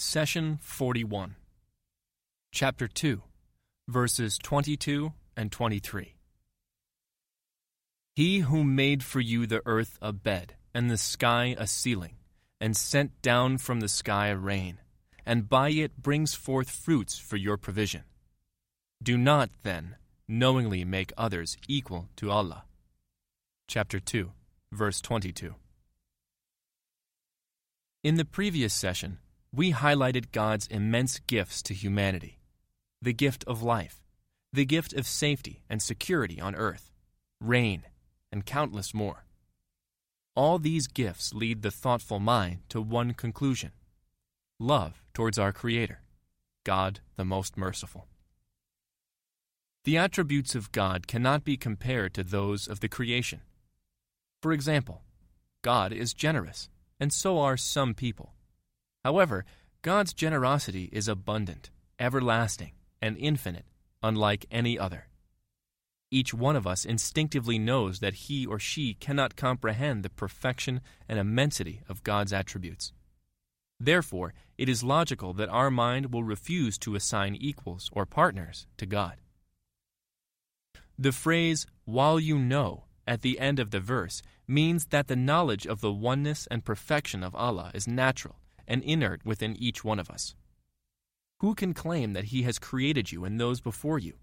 Session 41, Chapter 2, verses 22 and 23. He who made for you the earth a bed, and the sky a ceiling, and sent down from the sky a rain, and by it brings forth fruits for your provision. Do not, then, knowingly make others equal to Allah. Chapter 2, verse 22. In the previous session, we highlighted God's immense gifts to humanity the gift of life, the gift of safety and security on earth, rain, and countless more. All these gifts lead the thoughtful mind to one conclusion love towards our Creator, God the Most Merciful. The attributes of God cannot be compared to those of the creation. For example, God is generous, and so are some people. However, God's generosity is abundant, everlasting, and infinite, unlike any other. Each one of us instinctively knows that he or she cannot comprehend the perfection and immensity of God's attributes. Therefore, it is logical that our mind will refuse to assign equals or partners to God. The phrase, while you know, at the end of the verse means that the knowledge of the oneness and perfection of Allah is natural and inert within each one of us. Who can claim that He has created you and those before you?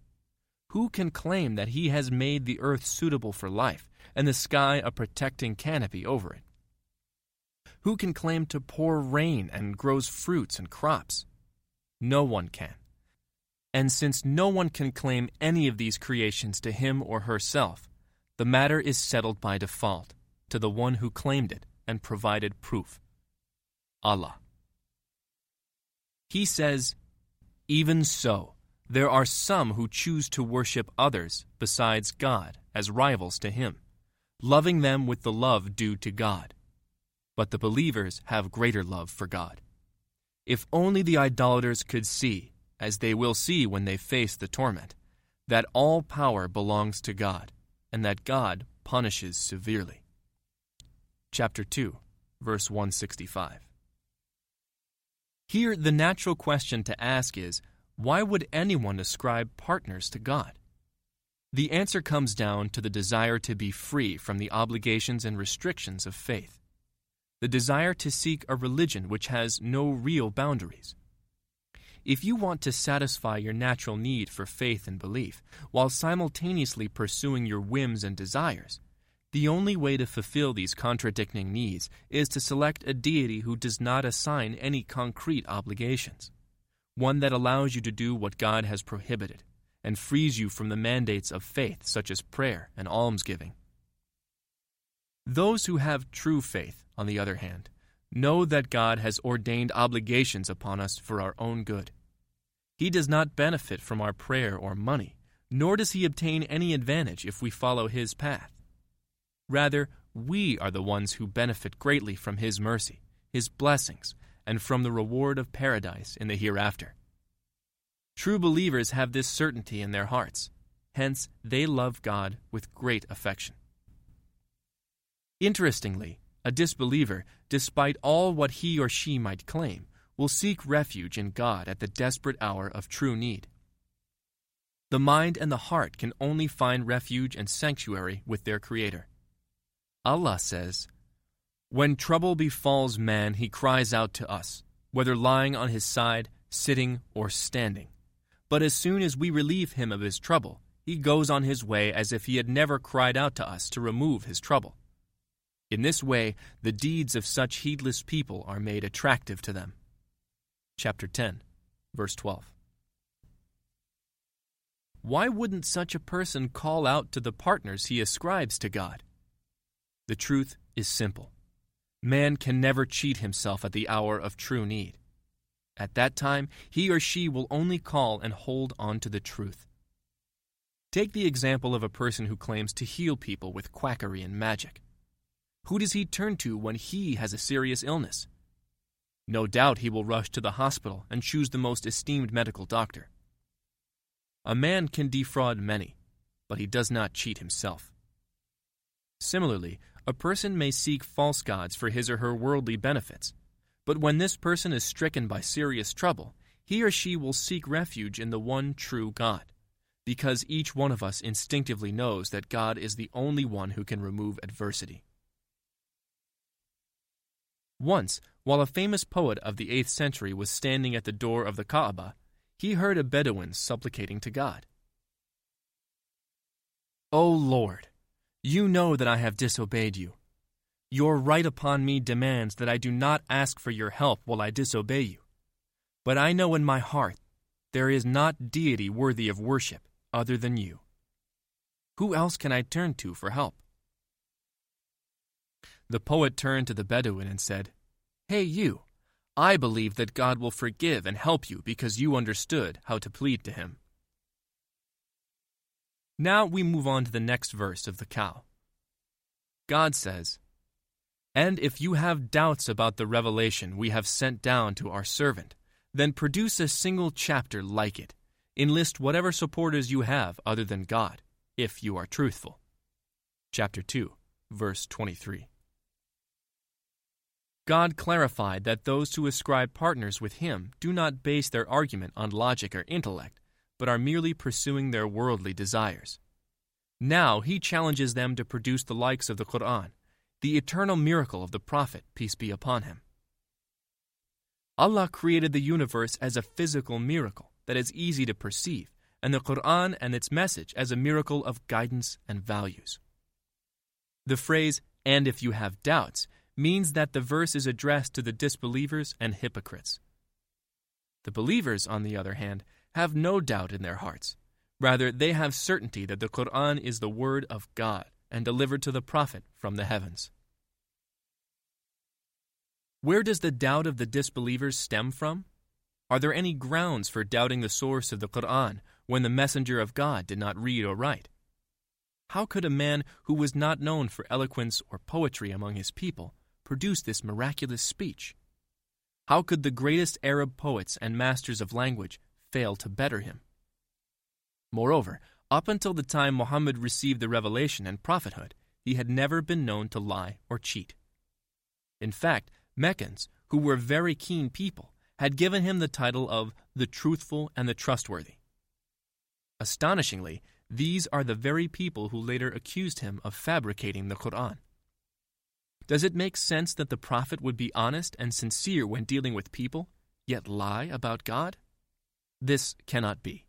Who can claim that He has made the earth suitable for life and the sky a protecting canopy over it? Who can claim to pour rain and grows fruits and crops? No one can. And since no one can claim any of these creations to him or herself, the matter is settled by default to the one who claimed it and provided proof. Allah. He says, Even so, there are some who choose to worship others besides God as rivals to Him, loving them with the love due to God. But the believers have greater love for God. If only the idolaters could see, as they will see when they face the torment, that all power belongs to God, and that God punishes severely. Chapter 2, verse 165. Here, the natural question to ask is why would anyone ascribe partners to God? The answer comes down to the desire to be free from the obligations and restrictions of faith, the desire to seek a religion which has no real boundaries. If you want to satisfy your natural need for faith and belief while simultaneously pursuing your whims and desires, the only way to fulfill these contradicting needs is to select a deity who does not assign any concrete obligations, one that allows you to do what God has prohibited and frees you from the mandates of faith such as prayer and almsgiving. Those who have true faith, on the other hand, know that God has ordained obligations upon us for our own good. He does not benefit from our prayer or money, nor does he obtain any advantage if we follow his path. Rather, we are the ones who benefit greatly from His mercy, His blessings, and from the reward of paradise in the hereafter. True believers have this certainty in their hearts, hence, they love God with great affection. Interestingly, a disbeliever, despite all what he or she might claim, will seek refuge in God at the desperate hour of true need. The mind and the heart can only find refuge and sanctuary with their Creator. Allah says, When trouble befalls man, he cries out to us, whether lying on his side, sitting, or standing. But as soon as we relieve him of his trouble, he goes on his way as if he had never cried out to us to remove his trouble. In this way, the deeds of such heedless people are made attractive to them. Chapter 10, verse 12. Why wouldn't such a person call out to the partners he ascribes to God? The truth is simple. Man can never cheat himself at the hour of true need. At that time, he or she will only call and hold on to the truth. Take the example of a person who claims to heal people with quackery and magic. Who does he turn to when he has a serious illness? No doubt he will rush to the hospital and choose the most esteemed medical doctor. A man can defraud many, but he does not cheat himself. Similarly, a person may seek false gods for his or her worldly benefits, But when this person is stricken by serious trouble, he or she will seek refuge in the one true God, because each one of us instinctively knows that God is the only one who can remove adversity. Once, while a famous poet of the 8th century was standing at the door of the Kaaba, he heard a Bedouin supplicating to God. O Lord, you know that I have disobeyed you. Your right upon me demands that I do not ask for your help while I disobey you. But I know in my heart there is not deity worthy of worship other than you. Who else can I turn to for help? The poet turned to the Bedouin and said, Hey, you, I believe that God will forgive and help you because you understood how to plead to Him. Now we move on to the next verse of the cow. God says, And if you have doubts about the revelation we have sent down to our servant, then produce a single chapter like it. Enlist whatever supporters you have other than God, if you are truthful. Chapter 2, verse 23. God clarified that those who ascribe partners with Him do not base their argument on logic or intellect, but are merely pursuing their worldly desires. Now He challenges them to produce the likes of the Quran, the eternal miracle of the Prophet, peace be upon him. Allah created the universe as a physical miracle that is easy to perceive, and the Quran and its message as a miracle of guidance and values. The phrase, and if you have doubts, means that the verse is addressed to the disbelievers and hypocrites. The believers, on the other hand, have no doubt in their hearts. Rather, they have certainty that the Quran is the word of God and delivered to the Prophet from the heavens. Where does the doubt of the disbelievers stem from? Are there any grounds for doubting the source of the Quran when the messenger of God did not read or write? How could a man who was not known for eloquence or poetry among his people produce this miraculous speech? How could the greatest Arab poets and masters of language fail to better him? Moreover, up until the time Muhammad received the revelation and prophethood, he had never been known to lie or cheat. In fact, Meccans, who were very keen people, had given him the title of the truthful and the trustworthy. Astonishingly, these are the very people who later accused him of fabricating the Quran. Does it make sense that the prophet would be honest and sincere when dealing with people, yet lie about God? This cannot be.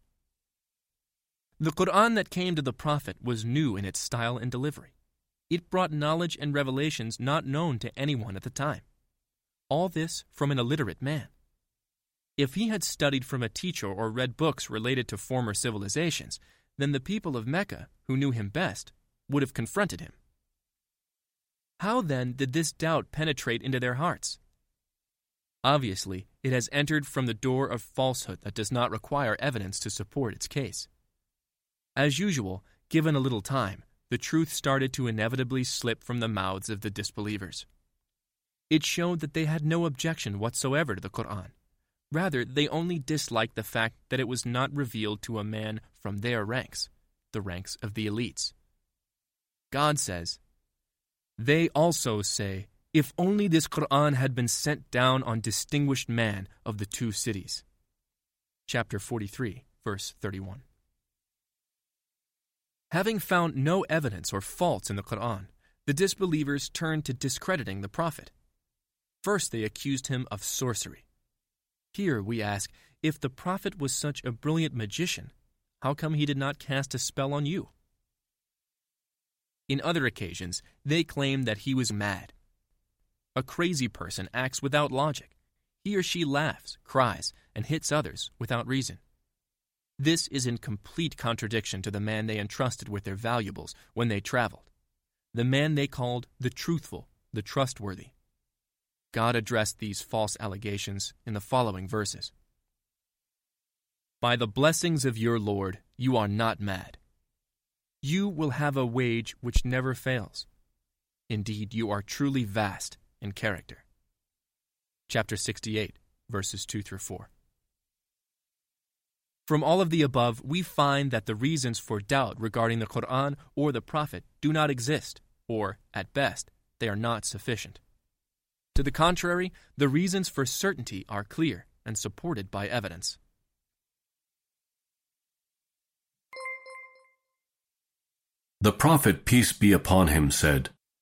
The Quran that came to the prophet was new in its style and delivery. It brought knowledge and revelations not known to anyone at the time. All this from an illiterate man. If he had studied from a teacher or read books related to former civilizations, then the people of Mecca, who knew him best, would have confronted him. How then did this doubt penetrate into their hearts? Obviously, it has entered from the door of falsehood that does not require evidence to support its case. As usual, given a little time, the truth started to inevitably slip from the mouths of the disbelievers. It showed that they had no objection whatsoever to the Quran. Rather, they only disliked the fact that it was not revealed to a man from their ranks, the ranks of the elites. God says, they also say, If only this Quran had been sent down on distinguished man of the two cities. Chapter 43, verse 31. Having found no evidence or faults in the Quran, the disbelievers turned to discrediting the Prophet. First, they accused him of sorcery. Here we ask if the Prophet was such a brilliant magician, how come he did not cast a spell on you? In other occasions, they claim that he was mad. A crazy person acts without logic. He or she laughs, cries, and hits others without reason. This is in complete contradiction to the man they entrusted with their valuables when they traveled, the man they called the truthful, the trustworthy. God addressed these false allegations in the following verses By the blessings of your Lord, you are not mad you will have a wage which never fails. Indeed, you are truly vast in character. Chapter 68, verses 2 through 4. From all of the above, we find that the reasons for doubt regarding the Quran or the Prophet do not exist, or, at best, they are not sufficient. To the contrary, the reasons for certainty are clear and supported by evidence. The prophet, peace be upon him, said,